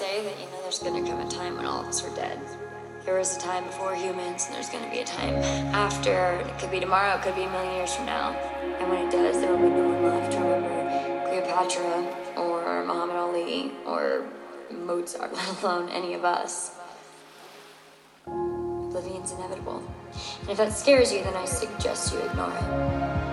say that, you know, there's going to come a time when all of us are dead. There was a time before humans, and there's going to be a time after. It could be tomorrow, it could be a million years from now. And when it does, there will be no one left to remember Cleopatra or Muhammad Ali or Mozart, let alone any of us. Oblivion's inevitable. And if that scares you, then I suggest you ignore it.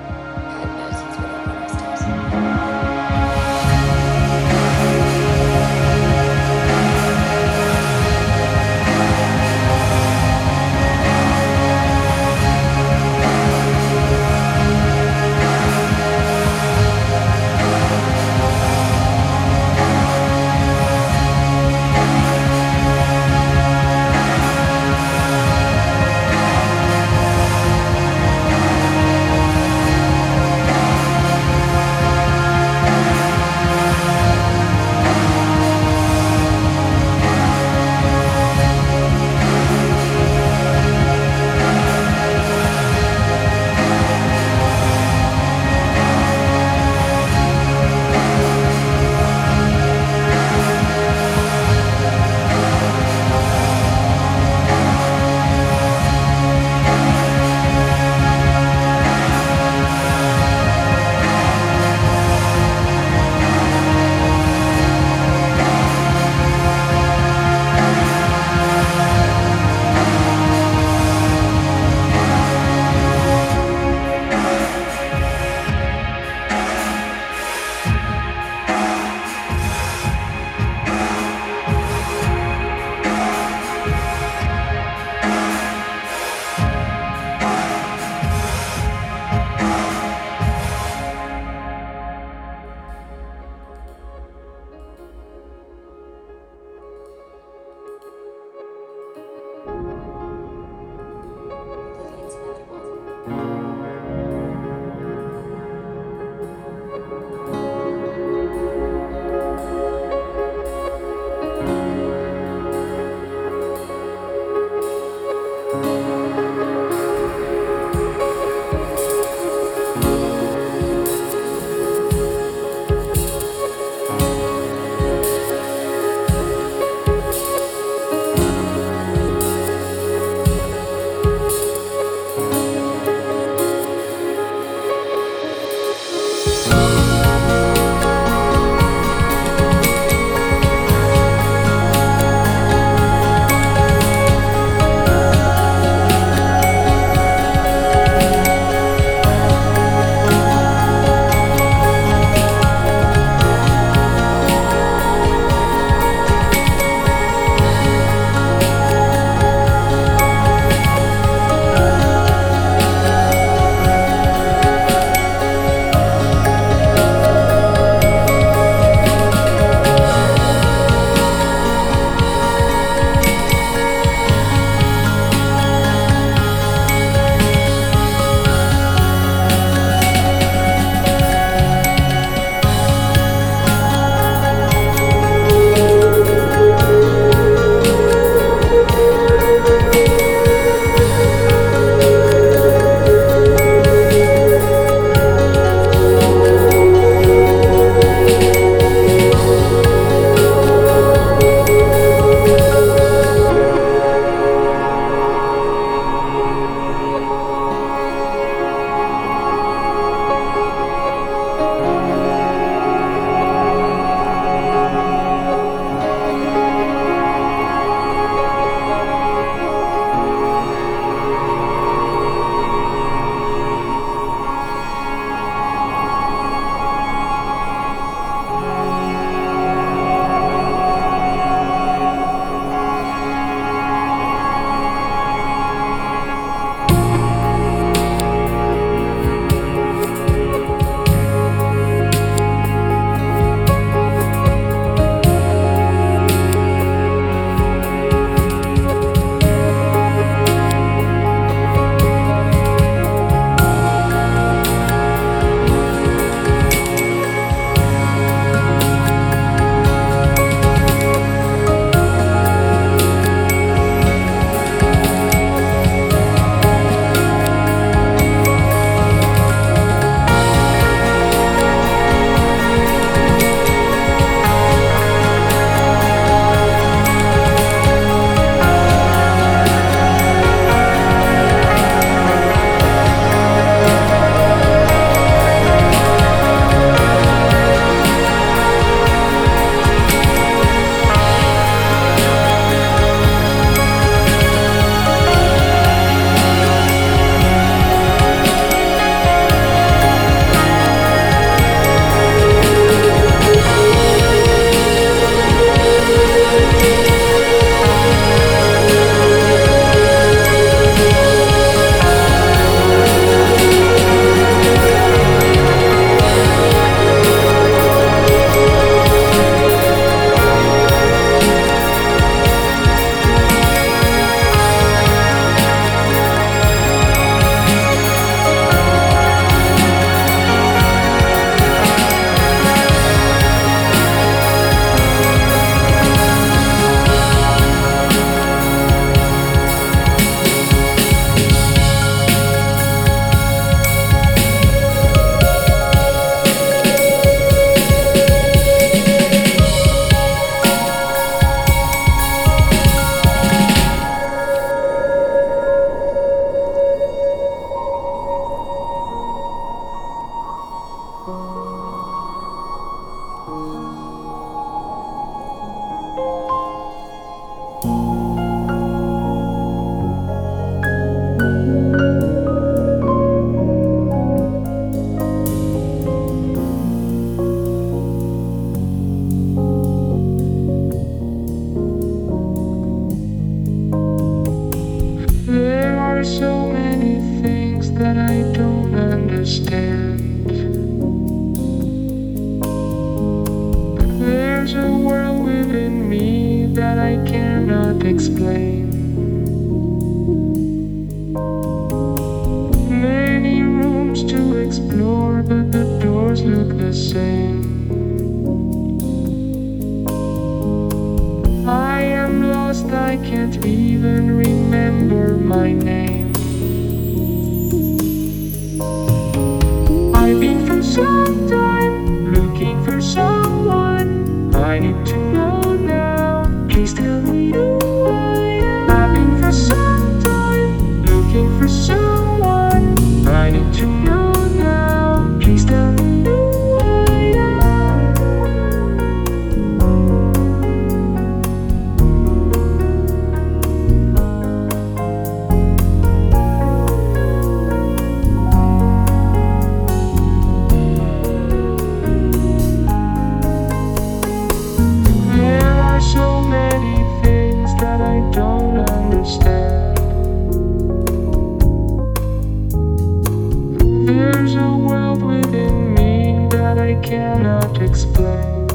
cannot explain.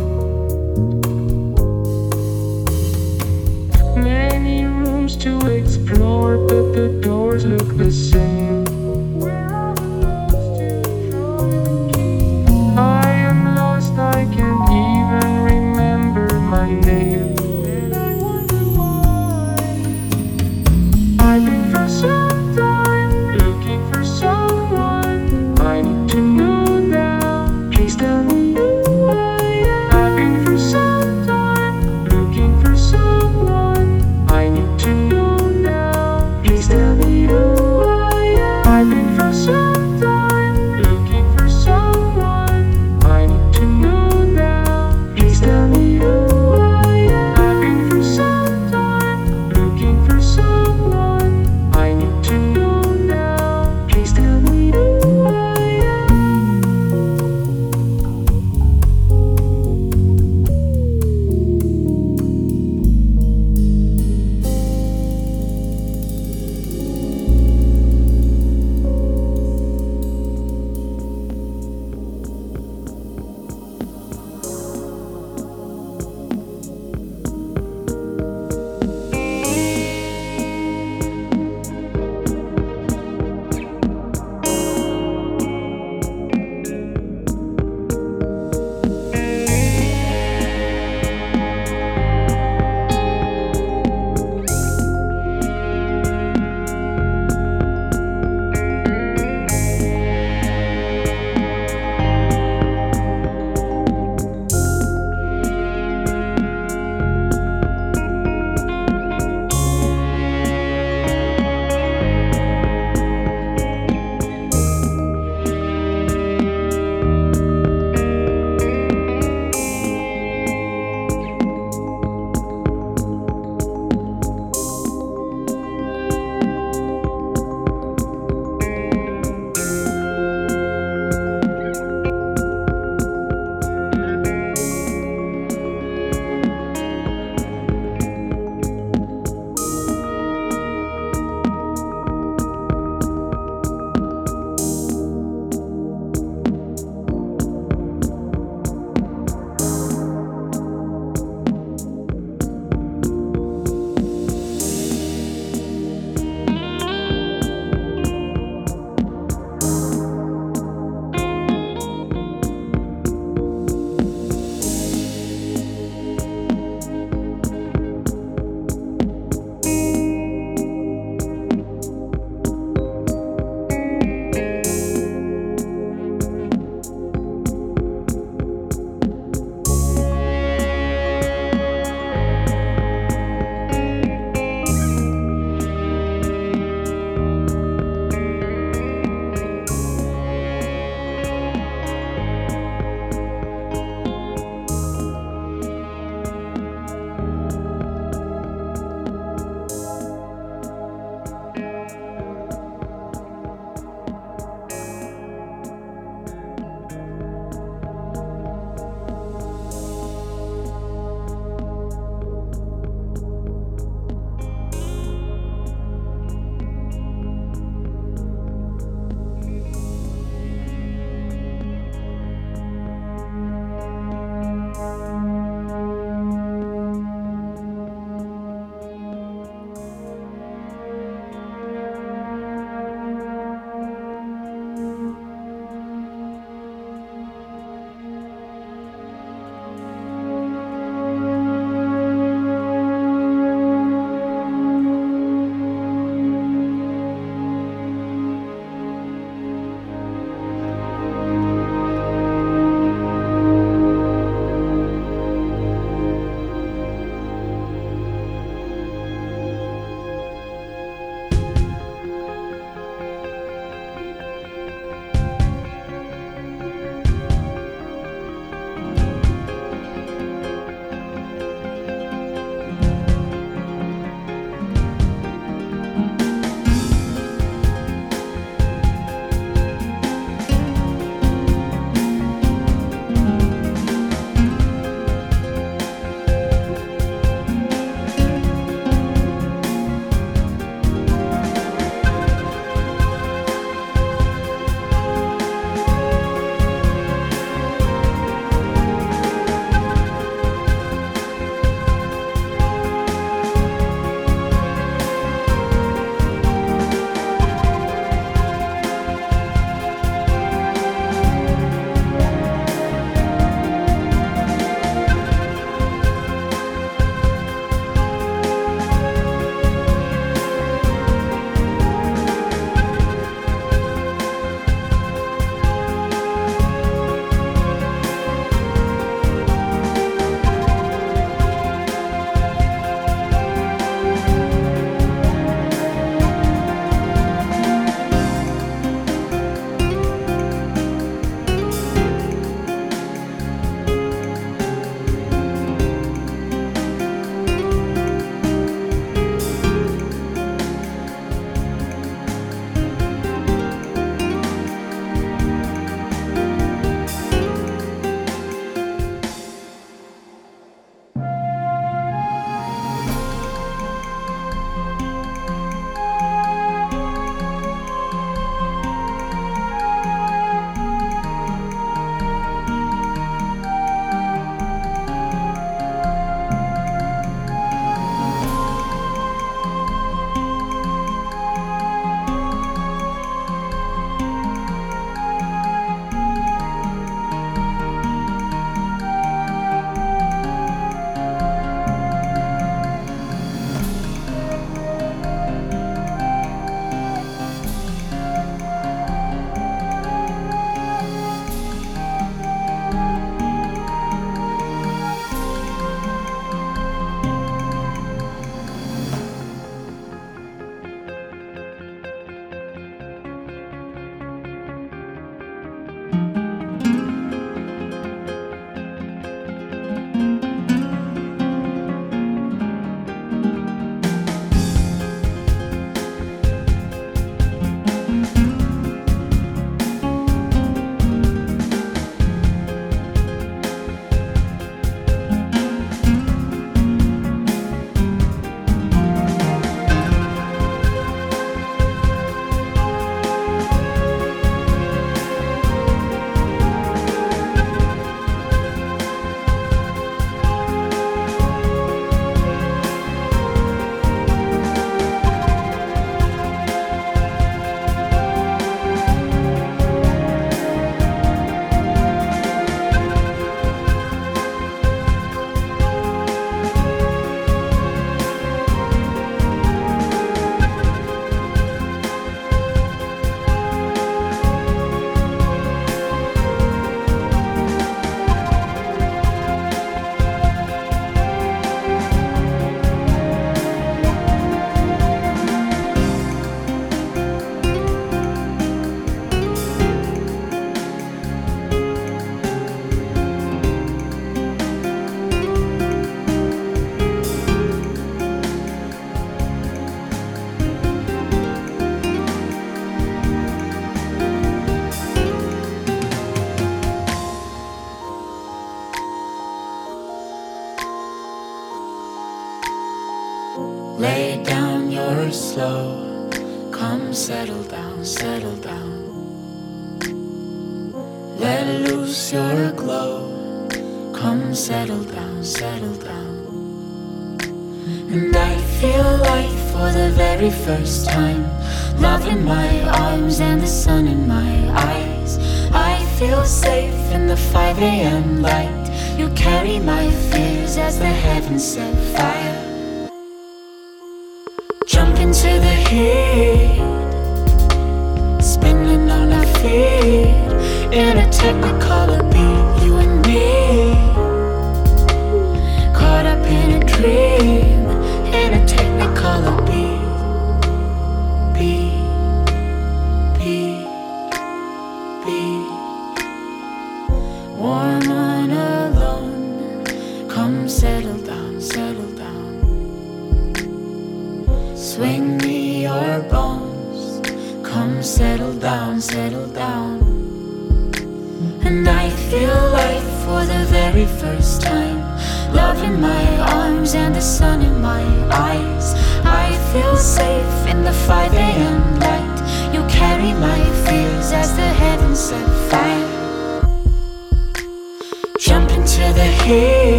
Many rooms to explore, but the doors look the same.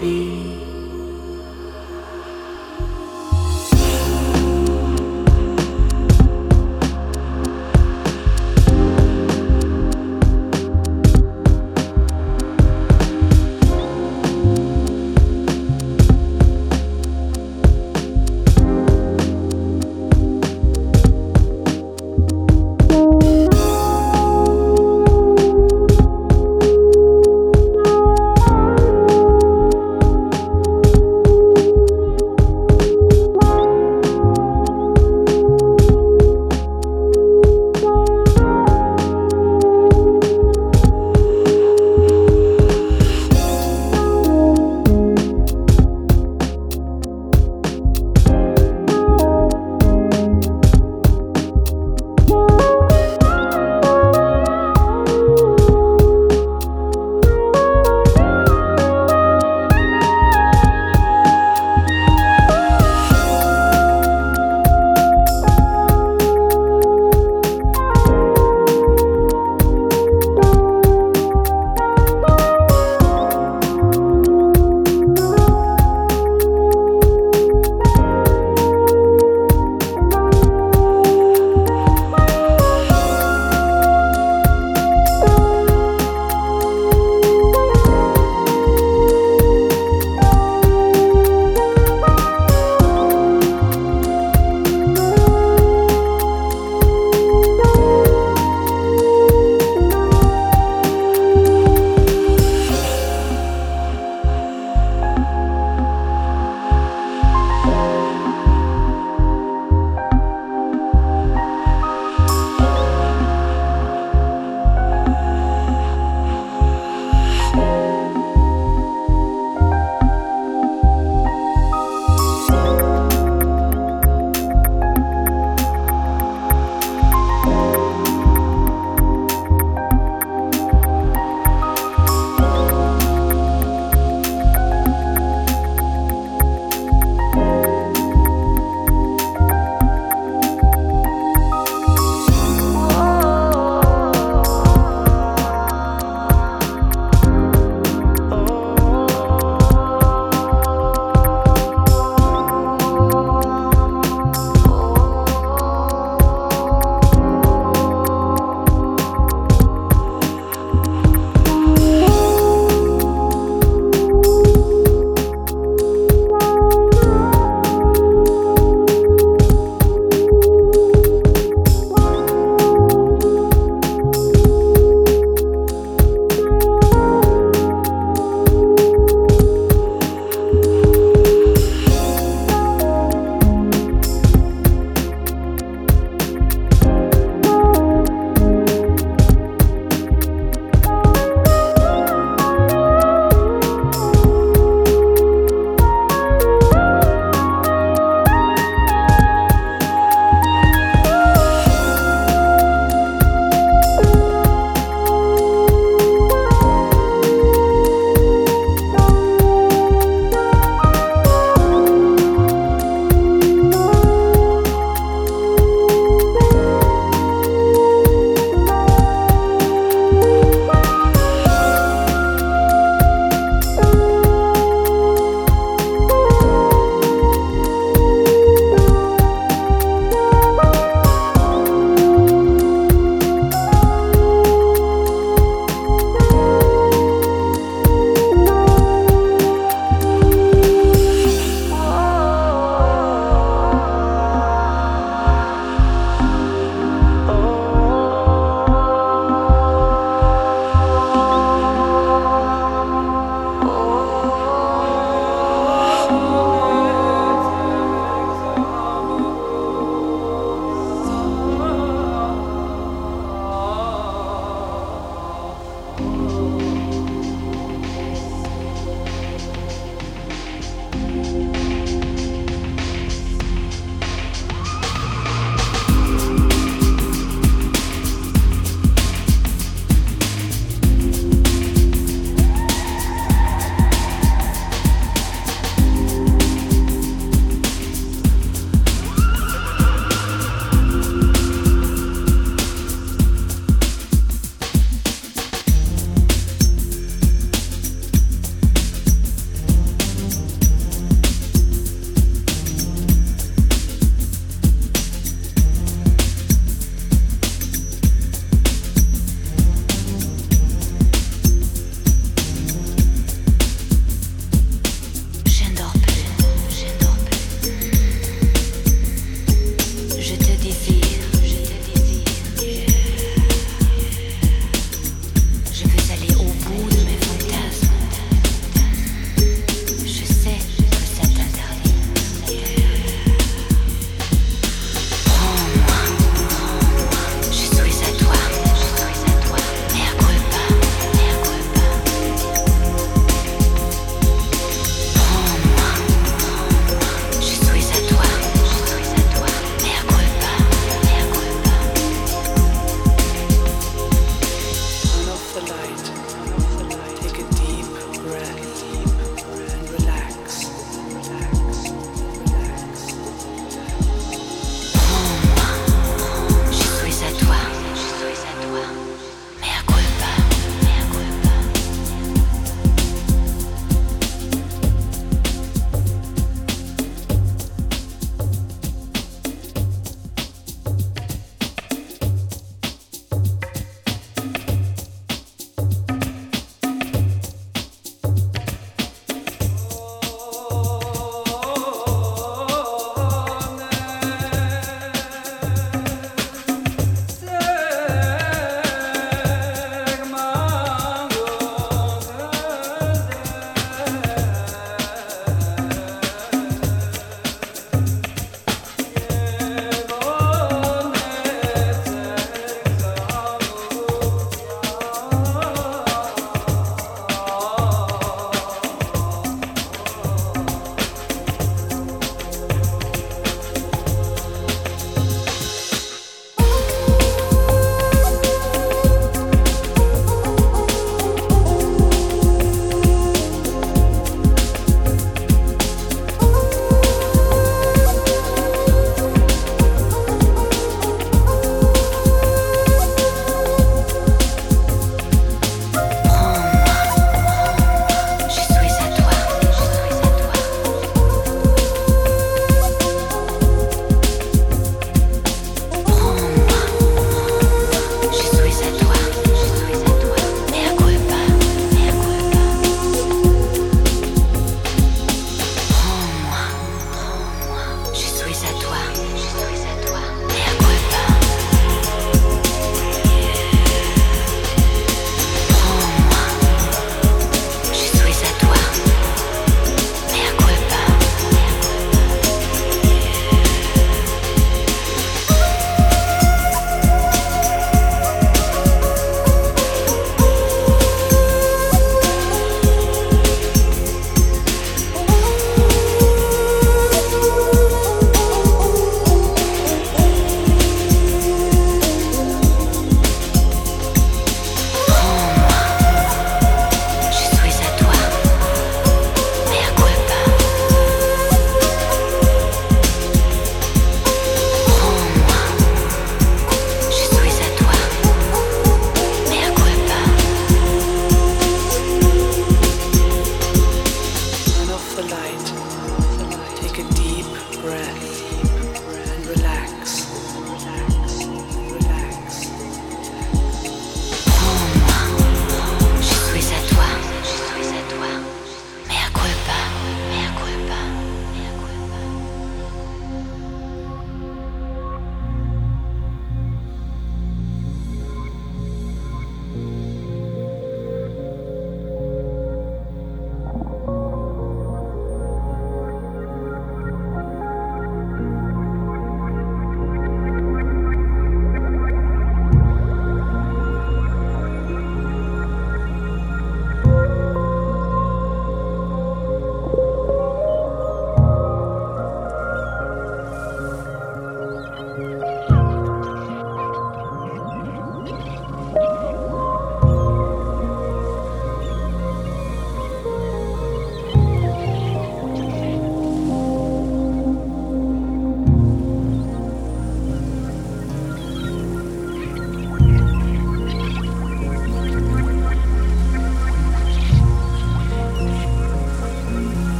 Beat.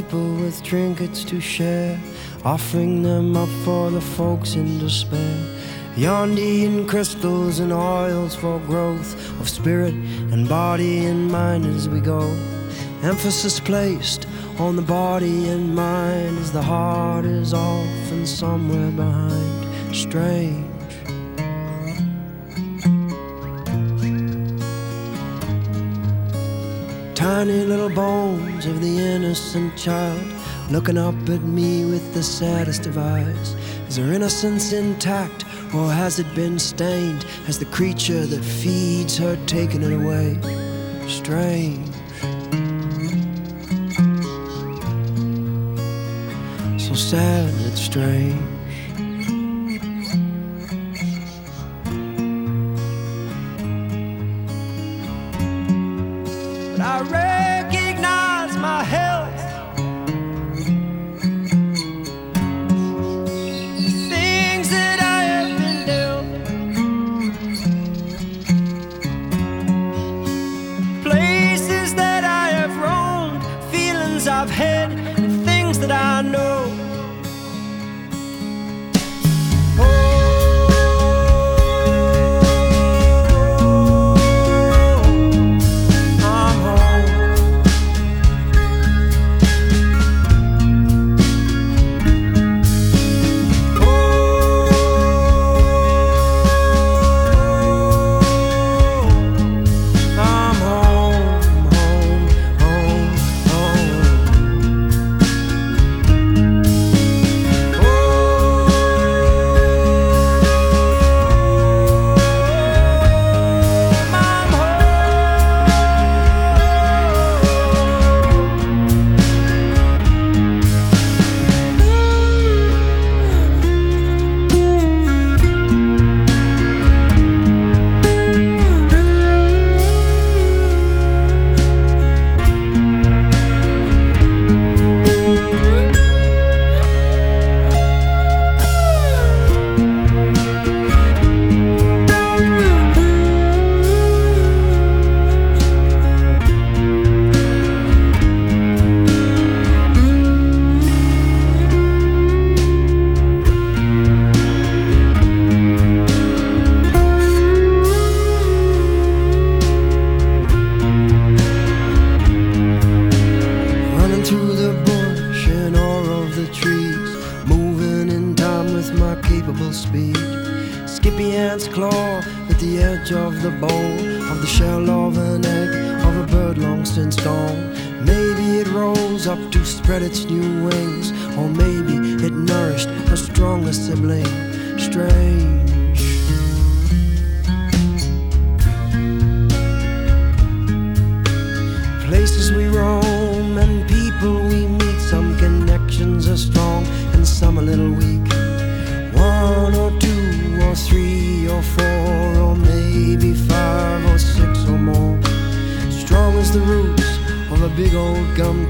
People with trinkets to share, offering them up for the folks in despair. Yondian crystals and oils for growth of spirit and body and mind as we go. Emphasis placed on the body and mind as the heart is often somewhere behind. Strange. Tiny little bones of the innocent child looking up at me with the saddest of eyes. Is her innocence intact or has it been stained? Has the creature that feeds her taken it away? Strange. So sad and strange.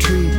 Tree,